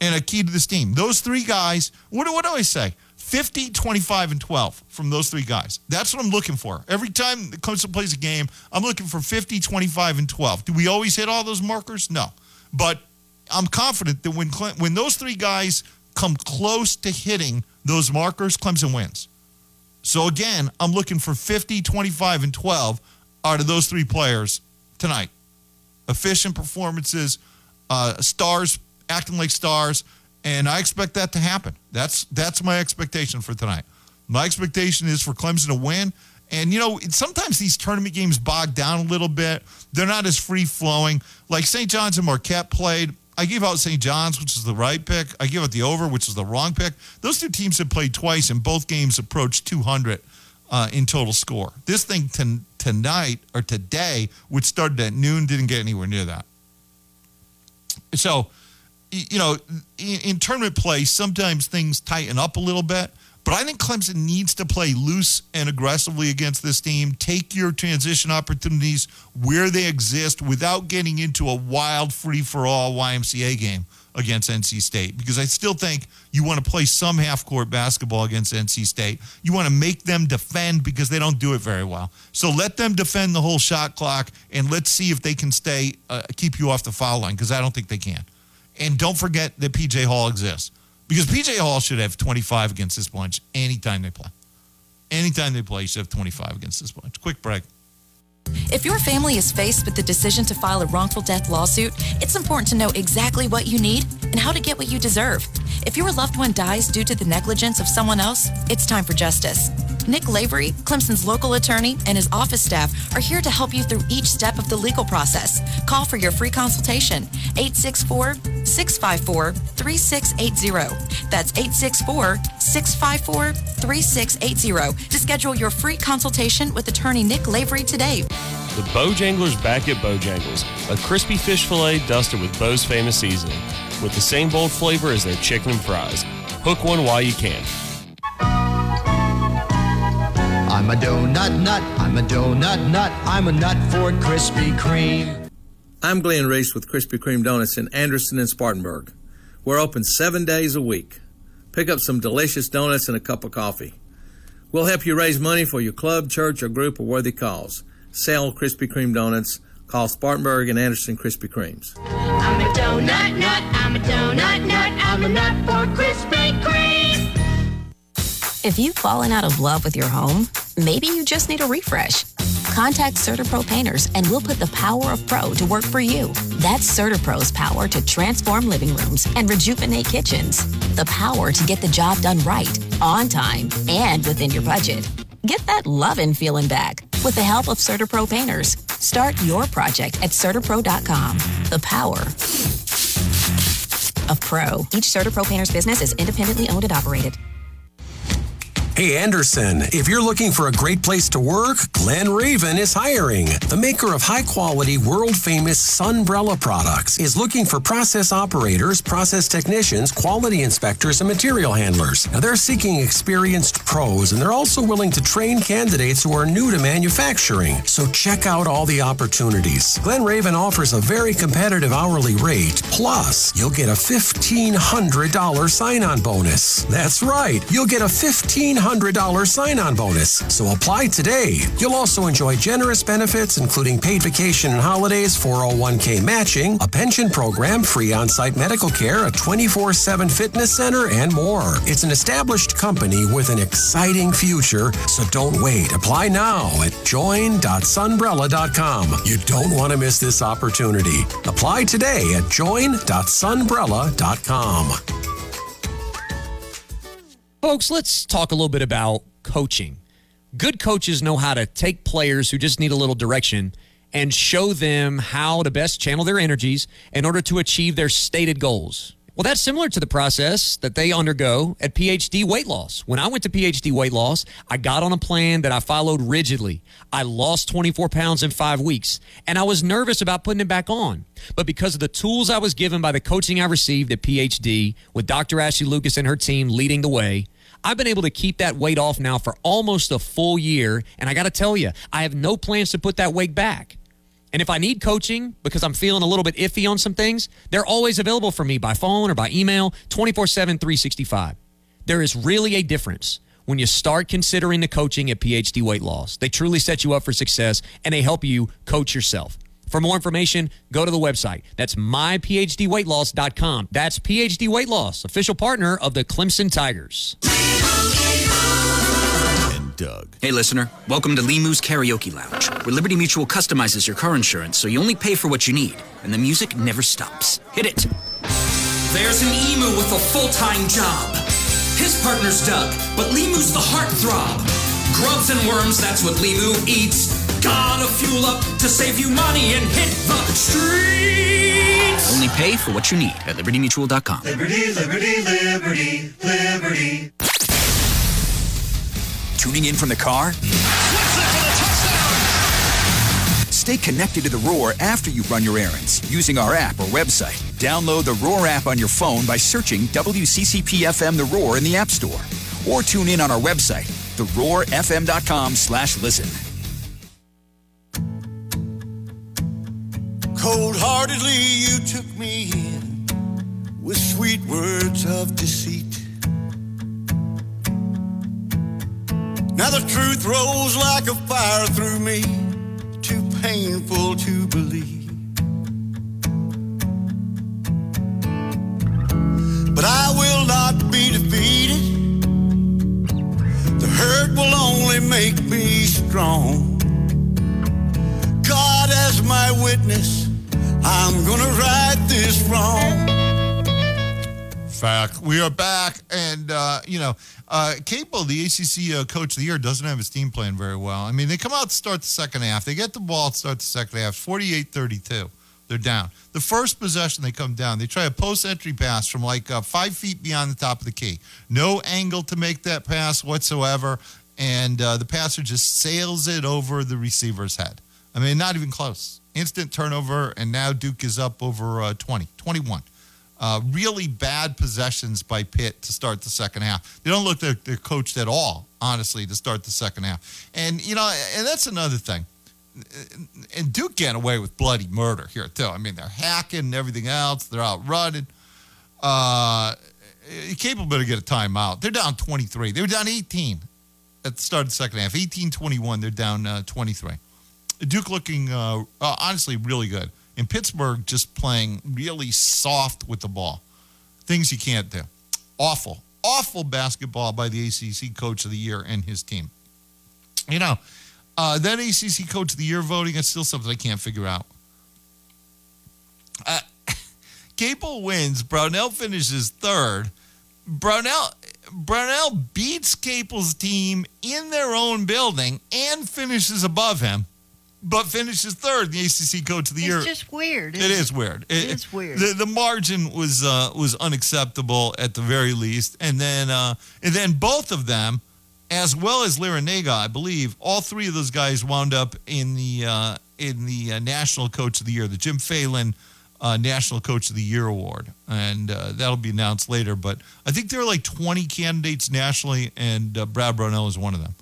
And a key to this team. Those three guys, what do, what do I say? 50, 25, and 12 from those three guys. That's what I'm looking for. Every time the Clemson plays a game, I'm looking for 50, 25, and 12. Do we always hit all those markers? No. But I'm confident that when Cle- when those three guys come close to hitting those markers, Clemson wins. So again, I'm looking for 50, 25, and 12 out of those three players tonight. Efficient performances, uh, stars acting like stars, and I expect that to happen. That's that's my expectation for tonight. My expectation is for Clemson to win. And you know, sometimes these tournament games bog down a little bit. They're not as free flowing. Like St. John's and Marquette played. I gave out St. John's, which is the right pick. I give out the over, which is the wrong pick. Those two teams have played twice, and both games approached 200 uh, in total score. This thing t- tonight or today, which started at noon, didn't get anywhere near that. So, you know, in, in tournament play, sometimes things tighten up a little bit. But I think Clemson needs to play loose and aggressively against this team. Take your transition opportunities where they exist without getting into a wild free for all YMCA game against NC State because I still think you want to play some half court basketball against NC State. You want to make them defend because they don't do it very well. So let them defend the whole shot clock and let's see if they can stay uh, keep you off the foul line because I don't think they can. And don't forget that PJ Hall exists because PJ Hall should have 25 against this bunch anytime they play. Anytime they play, you should have 25 against this bunch. Quick break. If your family is faced with the decision to file a wrongful death lawsuit, it's important to know exactly what you need and how to get what you deserve. If your loved one dies due to the negligence of someone else, it's time for justice. Nick Lavery, Clemson's local attorney, and his office staff are here to help you through each step of the legal process. Call for your free consultation 864 654 3680. That's 864 654 3680 to schedule your free consultation with attorney Nick Lavery today. The Bojangler's back at Bojangles, a crispy fish fillet dusted with Bo's famous seasoning, with the same bold flavor as their chicken and fries. Hook one while you can. I'm a donut nut, I'm a donut nut, I'm a nut for Krispy Kreme. I'm Glenn Reese with Krispy Kreme Donuts in Anderson and Spartanburg. We're open seven days a week. Pick up some delicious donuts and a cup of coffee. We'll help you raise money for your club, church, or group of worthy cause. Sell Krispy Kreme donuts. Call Spartanburg and Anderson Krispy Kremes. I'm a donut nut, I'm a donut nut, I'm a nut for Krispy Kreme. If you've fallen out of love with your home, maybe you just need a refresh. Contact CertaPro Painters and we'll put the power of pro to work for you. That's CertaPro's power to transform living rooms and rejuvenate kitchens. The power to get the job done right, on time, and within your budget. Get that lovin' feeling back with the help of CertaPro Painters. Start your project at CertaPro.com. The power of pro. Each CertaPro Painters business is independently owned and operated. Hey, Anderson, if you're looking for a great place to work, Glen Raven is hiring. The maker of high quality, world famous Sunbrella products is looking for process operators, process technicians, quality inspectors, and material handlers. Now, they're seeking experienced pros, and they're also willing to train candidates who are new to manufacturing. So check out all the opportunities. Glen Raven offers a very competitive hourly rate, plus, you'll get a $1,500 sign on bonus. That's right, you'll get a $1,500 sign on bonus. So apply today. You'll also enjoy generous benefits, including paid vacation and holidays, 401k matching, a pension program, free on site medical care, a 24 7 fitness center, and more. It's an established company with an exciting future, so don't wait. Apply now at join.sunbrella.com. You don't want to miss this opportunity. Apply today at join.sunbrella.com. Folks, let's talk a little bit about coaching. Good coaches know how to take players who just need a little direction and show them how to best channel their energies in order to achieve their stated goals. Well, that's similar to the process that they undergo at PhD weight loss. When I went to PhD weight loss, I got on a plan that I followed rigidly. I lost 24 pounds in five weeks, and I was nervous about putting it back on. But because of the tools I was given by the coaching I received at PhD, with Dr. Ashley Lucas and her team leading the way, I've been able to keep that weight off now for almost a full year. And I got to tell you, I have no plans to put that weight back. And if I need coaching because I'm feeling a little bit iffy on some things, they're always available for me by phone or by email 24 7, 365. There is really a difference when you start considering the coaching at PhD Weight Loss. They truly set you up for success and they help you coach yourself. For more information, go to the website. That's myphdweightloss.com. That's PhD Weight Loss, official partner of the Clemson Tigers. And Doug. Hey, listener. Welcome to Limu's Karaoke Lounge, where Liberty Mutual customizes your car insurance so you only pay for what you need, and the music never stops. Hit it. There's an emu with a full time job. His partner's Doug, but Limu's the heartthrob. Grubs and worms, that's what Limu eats. Gotta fuel up to save you money and hit the streets. Only pay for what you need at libertymutual.com. Liberty, liberty, liberty, liberty. Tuning in from the car? Stay connected to the Roar after you run your errands using our app or website. Download the Roar app on your phone by searching WCCPFM The Roar in the App Store. Or tune in on our website, theroarfm.com slash listen. Cold heartedly, you took me in with sweet words of deceit. Now the truth rose like a fire through me, too painful to believe. But I will not be defeated. The hurt will only make me strong. God as my witness, I'm gonna right this wrong. Fact. We are back, and uh, you know, uh, Capel, the ACC uh, Coach of the Year, doesn't have his team playing very well. I mean, they come out to start the second half. They get the ball to start the second half, 48-32. They're down. The first possession, they come down. They try a post-entry pass from like uh, five feet beyond the top of the key. No angle to make that pass whatsoever, and uh, the passer just sails it over the receiver's head. I mean, not even close. Instant turnover, and now Duke is up over uh, 20, 21. Uh, really bad possessions by Pitt to start the second half. They don't look like they're coached at all, honestly, to start the second half. And, you know, and that's another thing. And Duke getting away with bloody murder here, too. I mean, they're hacking and everything else. They're out running. Uh, capable to get a timeout. They're down 23. They were down 18 at the start of the second half. 18 21. They're down uh, 23. Duke looking, uh, uh, honestly, really good. In Pittsburgh, just playing really soft with the ball. Things you can't do. Awful, awful basketball by the ACC Coach of the Year and his team. You know, uh, that ACC Coach of the Year voting is still something I can't figure out. Uh, Capel wins. Brownell finishes third. Brownell Brownell beats Capel's team in their own building and finishes above him but finishes third in the ACC Coach of the It's Year. It's just weird. It is weird. It is weird. The, the margin was uh, was unacceptable at the very least, and then uh, and then both of them as well as Larrañaga, I believe, all three of those guys wound up in the uh, in the uh, National Coach of the Year, the Jim Phelan uh, National Coach of the Year award, and uh, that'll be announced later. But I think there are like 20 candidates nationally, and uh, Brad Brownell is one of them.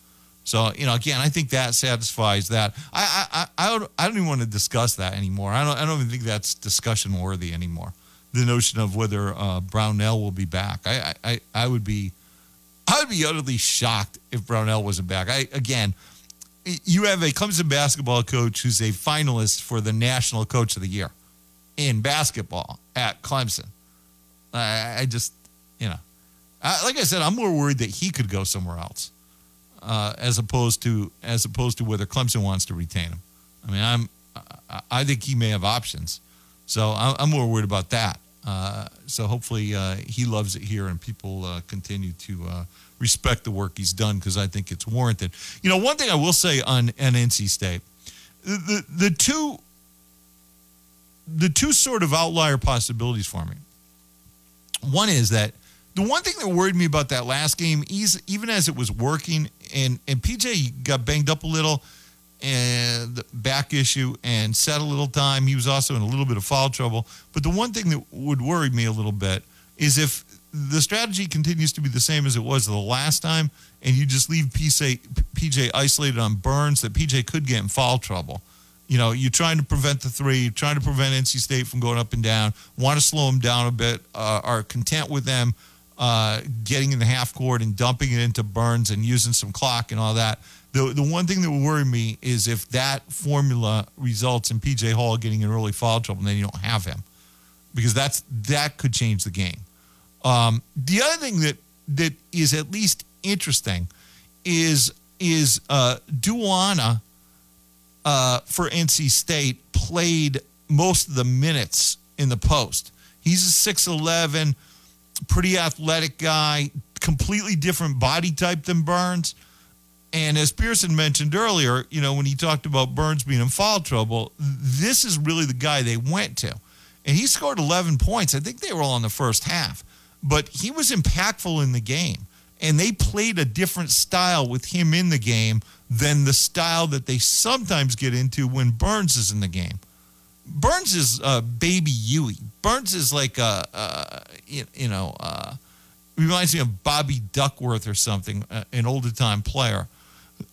So you know, again, I think that satisfies that. I I I, I don't, even want to discuss that anymore. I don't I don't even think that's discussion worthy anymore. The notion of whether uh, Brownell will be back, I, I I I would be I would be utterly shocked if Brownell wasn't back. I again, you have a Clemson basketball coach who's a finalist for the National Coach of the Year in basketball at Clemson. I, I just, you know, I, like I said, I'm more worried that he could go somewhere else, uh, as opposed to as opposed to whether Clemson wants to retain him. I mean, I'm I- think he may have options, so I'm, more worried about that. Uh, so hopefully uh, he loves it here and people uh, continue to uh, respect the work he's done because I think it's warranted. You know, one thing I will say on, on NC State, the the two the two sort of outlier possibilities for me. One is that the one thing that worried me about that last game, is even as it was working, and and PJ got banged up a little, and the back issue, and sat a little time. He was also in a little bit of foul trouble. But the one thing that would worry me a little bit is if the strategy continues to be the same as it was the last time, and you just leave PJ, PJ isolated on Burns, that PJ could get in foul trouble. You know, you're trying to prevent the three, you're trying to prevent NC State from going up and down, want to slow them down a bit, uh, are content with them uh, getting in the half court and dumping it into Burns and using some clock and all that. The, the one thing that would worry me is if that formula results in PJ Hall getting in early foul trouble and then you don't have him because that's that could change the game. Um, the other thing that that is at least interesting is is uh, Dowuona uh, for NC State played most of the minutes in the post. He's a 6'11, pretty athletic guy, completely different body type than Burns. And as Pearson mentioned earlier, you know, when he talked about Burns being in foul trouble, this is really the guy they went to. And he scored 11 points. I think they were all in the first half, but he was impactful in the game. And they played a different style with him in the game than the style that they sometimes get into when Burns is in the game. Burns is uh, baby Huey. Burns is like a, uh, you, you know, uh, reminds me of Bobby Duckworth or something, uh, an older time player.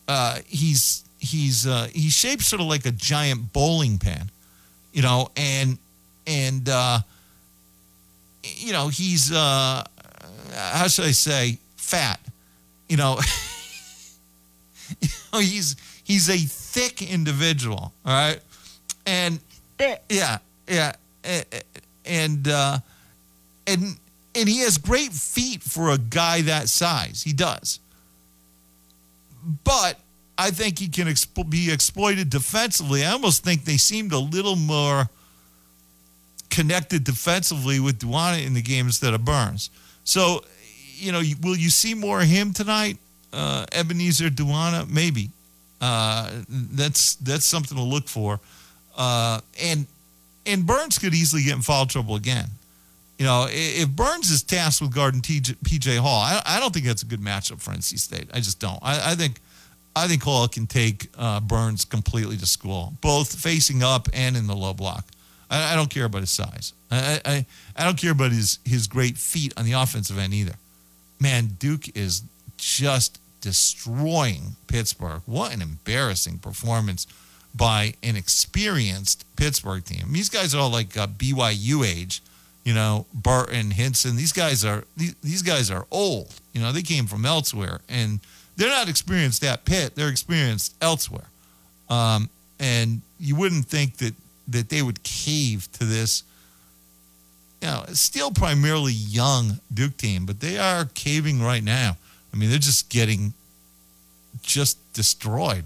Uh, he's he's uh, he's shaped sort of like a giant bowling pin, you know, and and uh, you know he's uh, how should I say fat, you know. you know, he's he's a thick individual, all right, and yeah, yeah, and uh, and and he has great feet for a guy that size. He does, but I think he can expo- be exploited defensively. I almost think they seemed a little more connected defensively with Dowuona in the game instead of Burns. So, you know, will you see more of him tonight? Uh, Ebenezer Dowuona, maybe. Uh, that's that's something to look for. Uh, and and Burns could easily get in foul trouble again. You know, if Burns is tasked with guarding TJ, PJ Hall, I, I don't think that's a good matchup for NC State. I just don't. I, I think I think Hall can take uh, Burns completely to school, both facing up and in the low block. I, I don't care about his size. I, I I don't care about his his great feet on the offensive end either. Man, Duke is just destroying Pittsburgh. What an embarrassing performance by an experienced Pittsburgh team. These guys are all like uh, BYU age, you know, Burton, Hinson. These guys are these, these guys are old. You know, they came from elsewhere, and they're not experienced at Pitt. They're experienced elsewhere. Um, and you wouldn't think that that they would cave to this. You know, still primarily young Duke team, but they are caving right now. I mean, they're just getting just destroyed.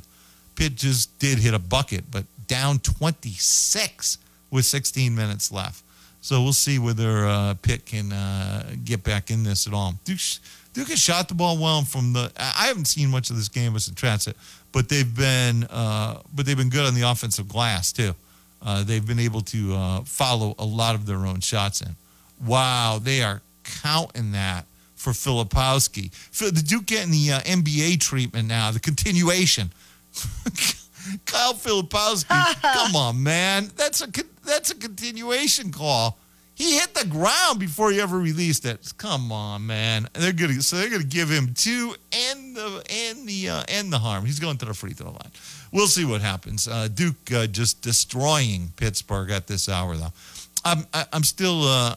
Pitt just did hit a bucket, but down 26 with 16 minutes left. So we'll see whether uh, Pitt can uh, get back in this at all. Duke, Duke has shot the ball well from the. I haven't seen much of this game as a transit, but they've been uh, but they've been good on the offensive glass too. Uh, they've been able to uh, follow a lot of their own shots in. Wow, they are counting that for Filipowski. The Duke getting the uh, NBA treatment now, the continuation. Kyle Filipowski, come on, man. That's a that's a continuation call. He hit the ground before he ever released it. Come on, man. They're gonna so they're gonna give him two and the and the uh, and the harm. He's going to the free throw line. We'll see what happens. Uh, Duke uh, just destroying Pittsburgh at this hour, though. I'm I, I'm still uh,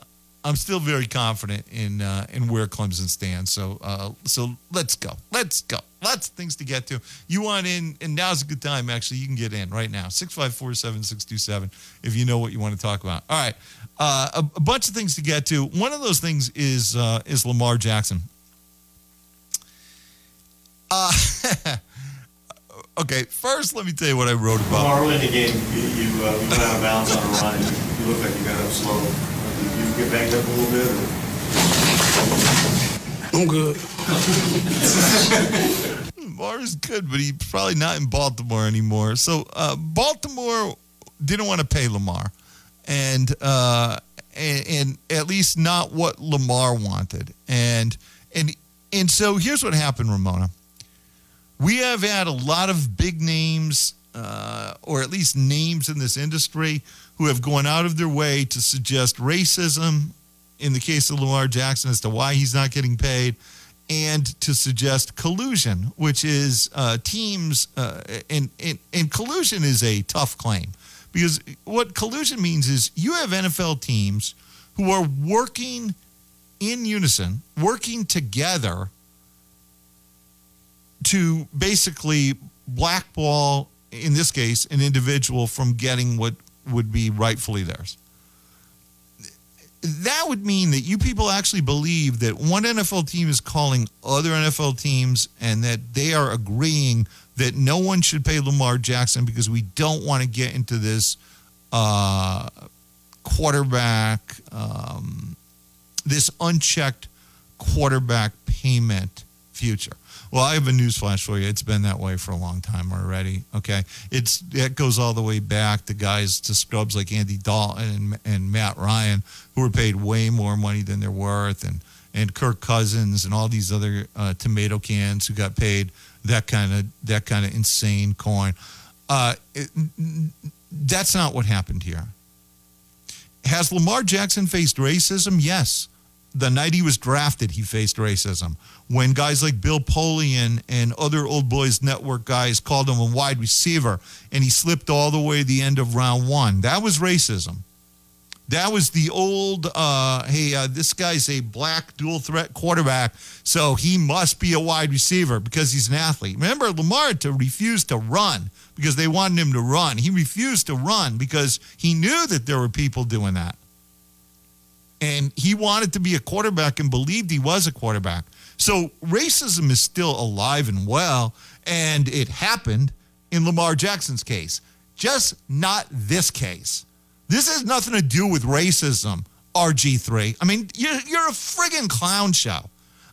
I'm still very confident in uh, in where Clemson stands. So uh, so let's go. Let's go. Lots of things to get to. You want in, and now's a good time. Actually, you can get in right now. Six five four seven six two seven. If you know what you want to talk about. All right, uh, a, a bunch of things to get to. One of those things is uh, is Lamar Jackson. Uh, okay, first let me tell you what I wrote about. Lamar, in the game, you, you, uh, you went out of bounds on a run. You looked like you got up slow. Did you get banged up a little bit? Or? I'm good. Lamar is good, but he's probably not in Baltimore anymore. So uh, Baltimore didn't want to pay Lamar, and, uh, and and at least not what Lamar wanted. And and and so here's what happened, Ramona. We have had a lot of big names, uh, or at least names in this industry, who have gone out of their way to suggest racism in the case of Lamar Jackson as to why he's not getting paid, and to suggest collusion, which is uh, teams, uh, and, and, and collusion is a tough claim. Because what collusion means is you have NFL teams who are working in unison, working together to basically blackball, in this case, an individual from getting what would be rightfully theirs. That would mean that you people actually believe that one NFL team is calling other NFL teams and that they are agreeing that no one should pay Lamar Jackson because we don't want to get into this uh, quarterback, um, this unchecked quarterback payment future. Well, I have a news flash for you. It's been that way for a long time already. Okay, it's it goes all the way back to guys to scrubs like Andy Dalton and, and Matt Ryan, who were paid way more money than they're worth, and and Kirk Cousins and all these other uh, tomato cans who got paid that kind of that kind of insane coin. Uh, it, that's not what happened here. Has Lamar Jackson faced racism? Yes. The night he was drafted, he faced racism. When guys like Bill Polian and other Old Boys Network guys called him a wide receiver and he slipped all the way to the end of round one, that was racism. That was the old, uh, hey, uh, this guy's a black dual threat quarterback, so he must be a wide receiver because he's an athlete. Remember, Lamar to refuse to run because they wanted him to run. He refused to run because he knew that there were people doing that. And he wanted to be a quarterback and believed he was a quarterback. So racism is still alive and well, and it happened in Lamar Jackson's case, just not this case. This has nothing to do with racism, RG3. I mean, you're, you're a friggin' clown show.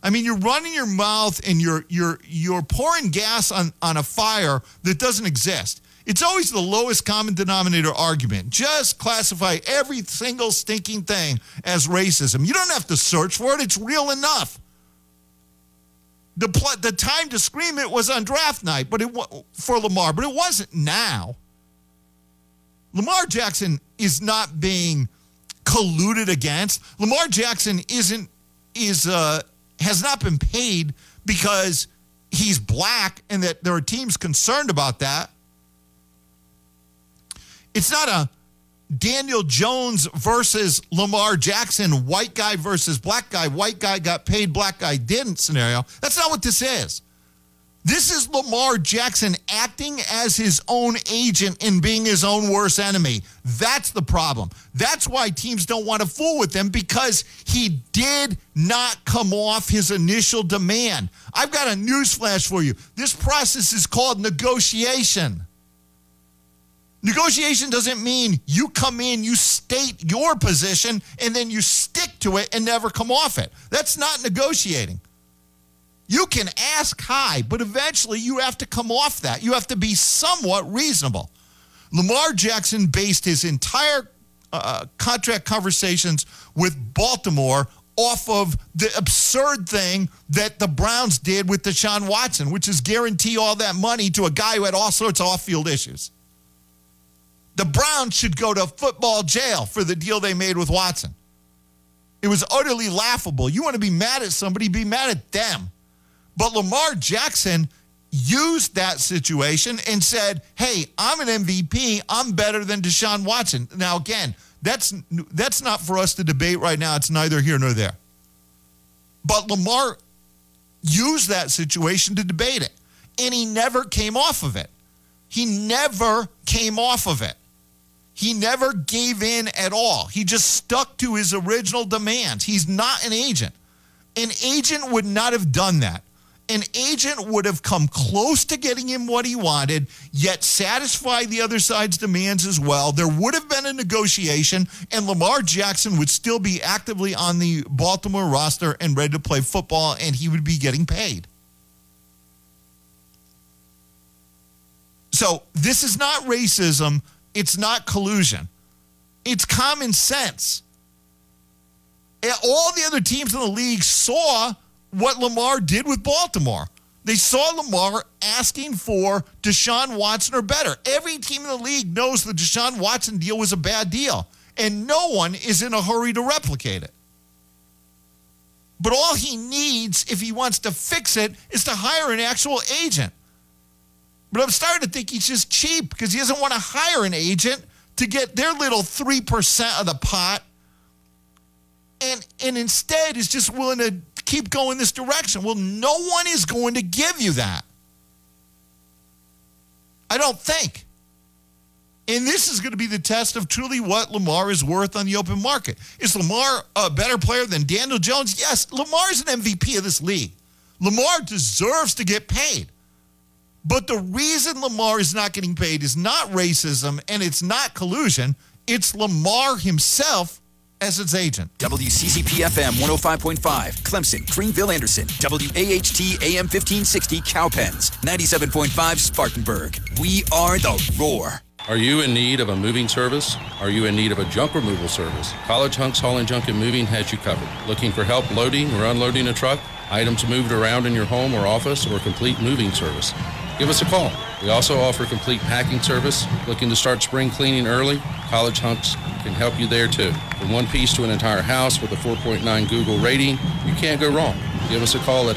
I mean, you're running your mouth and you're you're you're pouring gas on, on a fire that doesn't exist. It's always the lowest common denominator argument. Just classify every single stinking thing as racism. You don't have to search for it. It's real enough. The pl- the time to scream it was on draft night, but it wa- for Lamar, but it wasn't now. Lamar Jackson is not being colluded against. Lamar Jackson isn't is uh has not been paid because he's black and that there are teams concerned about that. It's not a Daniel Jones versus Lamar Jackson, white guy versus black guy, white guy got paid, black guy didn't scenario. That's not what this is. This is Lamar Jackson acting as his own agent and being his own worst enemy. That's the problem. That's why teams don't want to fool with him because he did not come off his initial demand. I've got a news flash for you. This process is called negotiation. Negotiation doesn't mean you come in, you state your position, and then you stick to it and never come off it. That's not negotiating. You can ask high, but eventually you have to come off that. You have to be somewhat reasonable. Lamar Jackson based his entire uh, contract conversations with Baltimore off of the absurd thing that the Browns did with Deshaun Watson, which is guarantee all that money to a guy who had all sorts of off field issues. The Browns should go to football jail for the deal they made with Watson. It was utterly laughable. You want to be mad at somebody, be mad at them. But Lamar Jackson used that situation and said, "Hey, I'm an MVP. I'm better than Deshaun Watson." Now, again, that's that's not for us to debate right now. It's neither here nor there. But Lamar used that situation to debate it, and he never came off of it. He never came off of it. He never gave in at all. He just stuck to his original demands. He's not an agent. An agent would not have done that an agent would have come close to getting him what he wanted, yet satisfy the other side's demands as well. There would have been a negotiation, and Lamar Jackson would still be actively on the Baltimore roster and ready to play football, and he would be getting paid. So, this is not racism, it's not collusion, it's common sense. All the other teams in the league saw what Lamar did with Baltimore. They saw Lamar asking for Deshaun Watson or better. Every team in the league knows the Deshaun Watson deal was a bad deal, and no one is in a hurry to replicate it. But all he needs, if he wants to fix it, is to hire an actual agent. But I'm starting to think he's just cheap because he doesn't want to hire an agent to get their little 3% of the pot. And, and instead is just willing to keep going this direction. Well, no one is going to give you that. I don't think. And this is going to be the test of truly what Lamar is worth on the open market. Is Lamar a better player than Daniel Jones? Yes, Lamar is an MVP of this league. Lamar deserves to get paid. But the reason Lamar is not getting paid is not racism and it's not collusion. It's Lamar himself as its agent. WCCP FM 105.5, Clemson, Greenville, Anderson. WAHT AM 1560, Cowpens. 97.5, Spartanburg. We are the roar. Are you in need of a moving service? Are you in need of a junk removal service? College Hunks Hauling Junk and Moving has you covered. Looking for help loading or unloading a truck? Items moved around in your home or office or complete moving service? Give us a call. We also offer complete packing service. Looking to start spring cleaning early? College Hunks can help you there too. From one piece to an entire house with a 4.9 Google rating, you can't go wrong. Give us a call at